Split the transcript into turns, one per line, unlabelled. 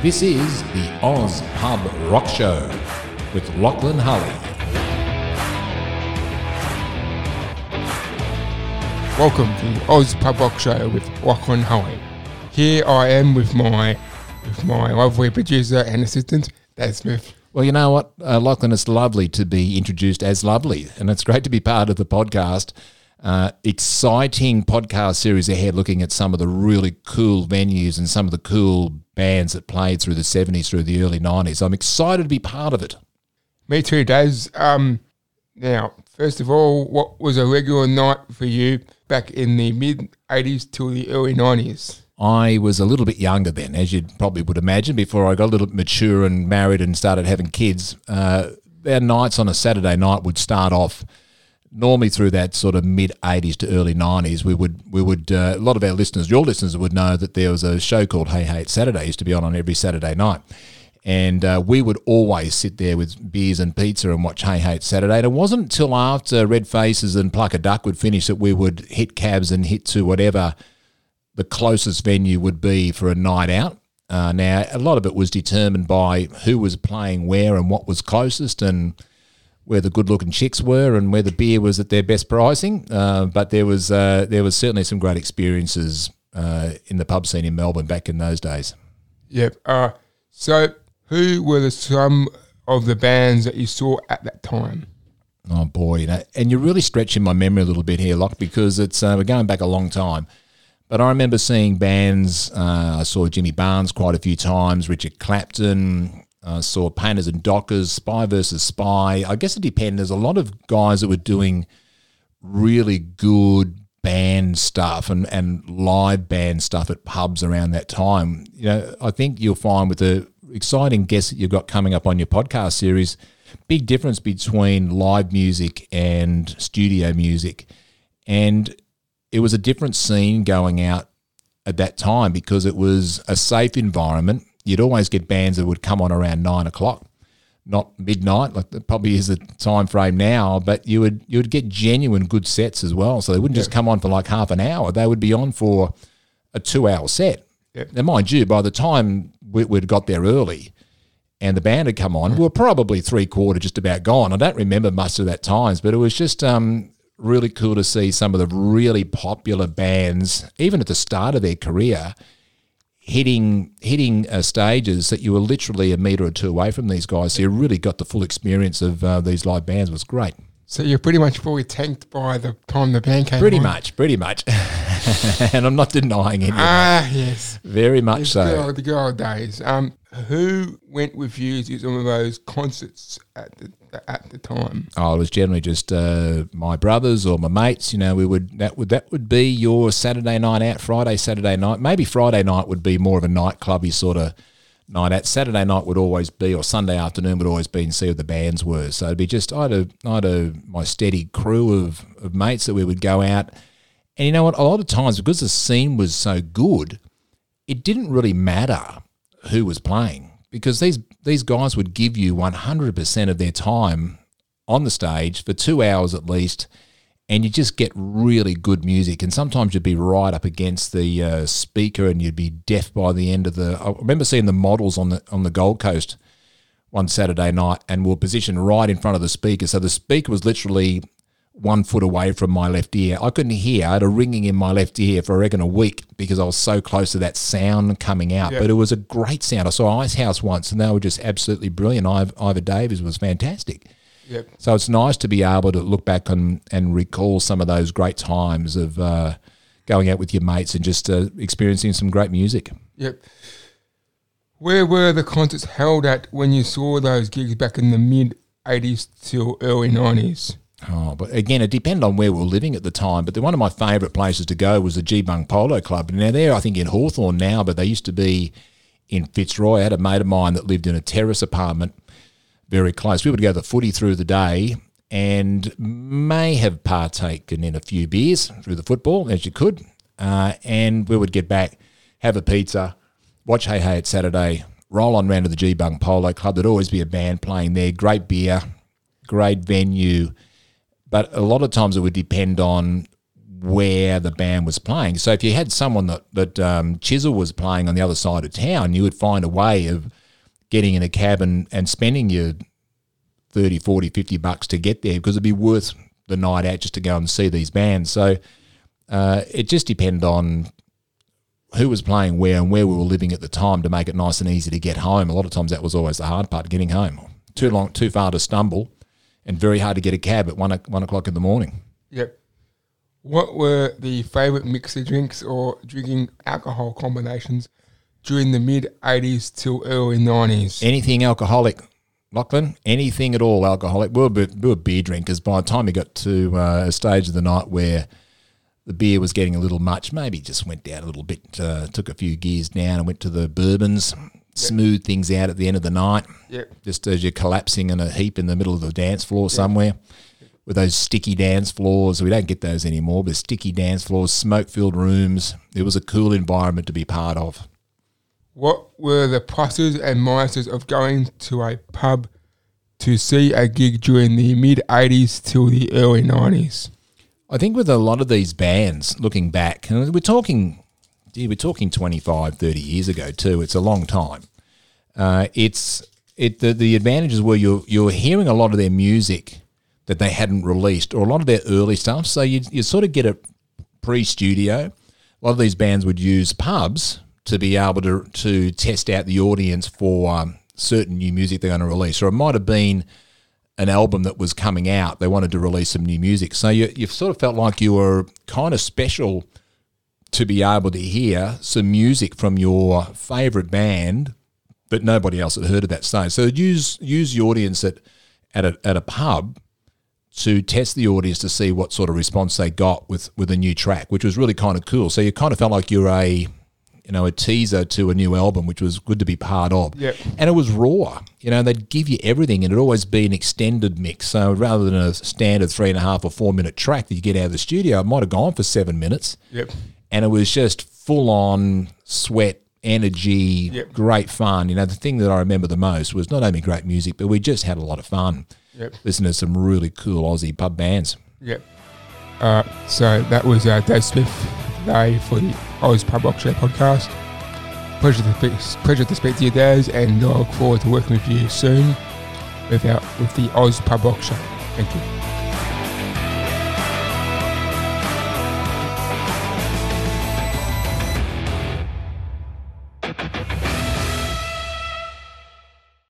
This is the Oz Pub Rock Show with Lachlan Hully.
Welcome to the Oz Pub Rock Show with Lachlan Hully. Here I am with my with my lovely producer and assistant, Daz Smith.
Well, you know what, uh, Lachlan, it's lovely to be introduced as lovely, and it's great to be part of the podcast. Uh, exciting podcast series ahead, looking at some of the really cool venues and some of the cool bands that played through the 70s, through the early 90s. I'm excited to be part of it.
Me too, Daz. Um, now, first of all, what was a regular night for you back in the mid 80s till the early 90s?
I was a little bit younger then, as you probably would imagine, before I got a little bit mature and married and started having kids. Uh, our nights on a Saturday night would start off normally through that sort of mid 80s to early 90s. We would, we would uh, a lot of our listeners, your listeners would know that there was a show called Hey Hey It's Saturday, used to be on on every Saturday night. And uh, we would always sit there with beers and pizza and watch Hey Hey It's Saturday. And it wasn't until after Red Faces and Pluck a Duck would finish that we would hit cabs and hit to whatever the closest venue would be for a night out. Uh, now, a lot of it was determined by who was playing where and what was closest and where the good-looking chicks were and where the beer was at their best pricing. Uh, but there was uh, there was certainly some great experiences uh, in the pub scene in Melbourne back in those days.
Yep. Uh, so, who were the, some of the bands that you saw at that time?
Oh boy, you know, and you're really stretching my memory a little bit here, Locke, because it's uh, we're going back a long time. But I remember seeing bands. Uh, I saw Jimmy Barnes quite a few times, Richard Clapton. I saw Painters and Dockers, Spy versus Spy. I guess it depends. There's a lot of guys that were doing really good band stuff and, and live band stuff at pubs around that time. You know, I think you'll find with the exciting guests that you've got coming up on your podcast series, big difference between live music and studio music. And it was a different scene going out at that time because it was a safe environment. You'd always get bands that would come on around nine o'clock, not midnight, like there probably is the time frame now. But you would you would get genuine good sets as well. So they wouldn't just come on for like half an hour; they would be on for a two-hour set.
Yep.
Now, mind you, by the time we, we'd got there early and the band had come on, we were probably three quarter just about gone. I don't remember much of that times, but it was just um, really cool to see some of the really popular bands, even at the start of their career, hitting hitting uh, stages that you were literally a meter or two away from these guys. So you really got the full experience of uh, these live bands. It was great.
So you're pretty much fully tanked by the time the band came
Pretty
on.
much, pretty much. and I'm not denying it.
Ah, yes.
Very much
The
so.
good old- the good old days. Um, who went with you to some of those concerts at the at the time?
Oh, it was generally just uh, my brothers or my mates. You know, we would that would that would be your Saturday night out, Friday, Saturday night. Maybe Friday night would be more of a nightclubby sort of night out. Saturday night would always be, or Sunday afternoon would always be, and see who the bands were. So it'd be just I had a I had a my steady crew of of mates that we would go out. And you know what? A lot of times because the scene was so good, it didn't really matter who was playing because these these guys would give you 100% of their time on the stage for 2 hours at least and you just get really good music and sometimes you'd be right up against the uh, speaker and you'd be deaf by the end of the I remember seeing the models on the on the Gold Coast one Saturday night and were positioned right in front of the speaker so the speaker was literally one foot away from my left ear. I couldn't hear. I had a ringing in my left ear for I reckon a week because I was so close to that sound coming out.
Yeah.
But it was a great sound. I saw Icehouse once and they were just absolutely brilliant. Iv- Iva Davies was fantastic.
Yep.
So it's nice to be able to look back and, and recall some of those great times of uh, going out with your mates and just uh, experiencing some great music.
Yep. Where were the concerts held at when you saw those gigs back in the mid 80s till early 90s?
Oh, but again, it depended on where we were living at the time. But the, one of my favourite places to go was the G Bung Polo Club. Now they're, I think, in Hawthorn now, but they used to be in Fitzroy. I had a mate of mine that lived in a terrace apartment very close. We would go to the footy through the day and may have partaken in a few beers through the football, as you could. Uh, and we would get back, have a pizza, watch Hey Hey It's Saturday, roll on round to the G Bung Polo Club. There'd always be a band playing there. Great beer, great venue. But a lot of times it would depend on where the band was playing. So if you had someone that that um, Chisel was playing on the other side of town, you would find a way of getting in a cab and, and spending your 30, 40, 50 bucks to get there because it'd be worth the night out just to go and see these bands. So uh, it just depended on who was playing where and where we were living at the time to make it nice and easy to get home. A lot of times that was always the hard part, getting home. Too long, too far to stumble, and very hard to get a cab at one one o'clock in the morning.
Yep. What were the favourite mixer drinks or drinking alcohol combinations during the mid 80s till early 90s?
Anything alcoholic, Lachlan? Anything at all alcoholic? We were, we were beer drinkers. By the time we got to uh, a stage of the night where the beer was getting a little much, maybe just went down a little bit, uh, took a few gears down and went to the bourbons, smooth things out at the end of the night.
Yep.
just as you're collapsing in a heap in the middle of the dance floor somewhere with those sticky dance floors. We don't get those anymore, but sticky dance floors, smoke filled rooms. It was a cool environment to be part of.
What were the pluses and minuses of going to a pub to see a gig during the mid 80s till the early 90s?
I think with a lot of these bands, looking back, and we're talking, gee, we're talking 25, 30 years ago too. It's a long time. Uh, it's it the, the advantages were you're you're hearing a lot of their music that they hadn't released or a lot of their early stuff. So you you sort of get a pre-studio. A lot of these bands would use pubs to be able to to test out the audience for um, certain new music they're going to release, or it might have been an album that was coming out. They wanted to release some new music, so you you sort of felt like you were kind of special to be able to hear some music from your favorite band that nobody else had heard at that stage. So use use the audience at at a at a pub to test the audience to see what sort of response they got with with a new track, which was really kind of cool. So you kind of felt like you're a you know a teaser to a new album, which was good to be part of.
Yep.
And it was raw. You know, they'd give you everything, and it'd always be an extended mix. So rather than a standard three and a half or four minute track that you get out of the studio, it might have gone for seven minutes
Yep.
and it was just full on sweat, energy,
Yep.
great fun. You know, the thing that I remember the most was not only great music, but we just had a lot of fun.
Yep.
Listening to some really cool Aussie pub bands.
Yep. Uh, so that was uh, Daz Smith today for the Oz Pub Rock Show podcast. Pleasure to pleasure to speak to you, guys, and I look forward to working with you soon with our, with the Oz Pub Rock Show. Thank you.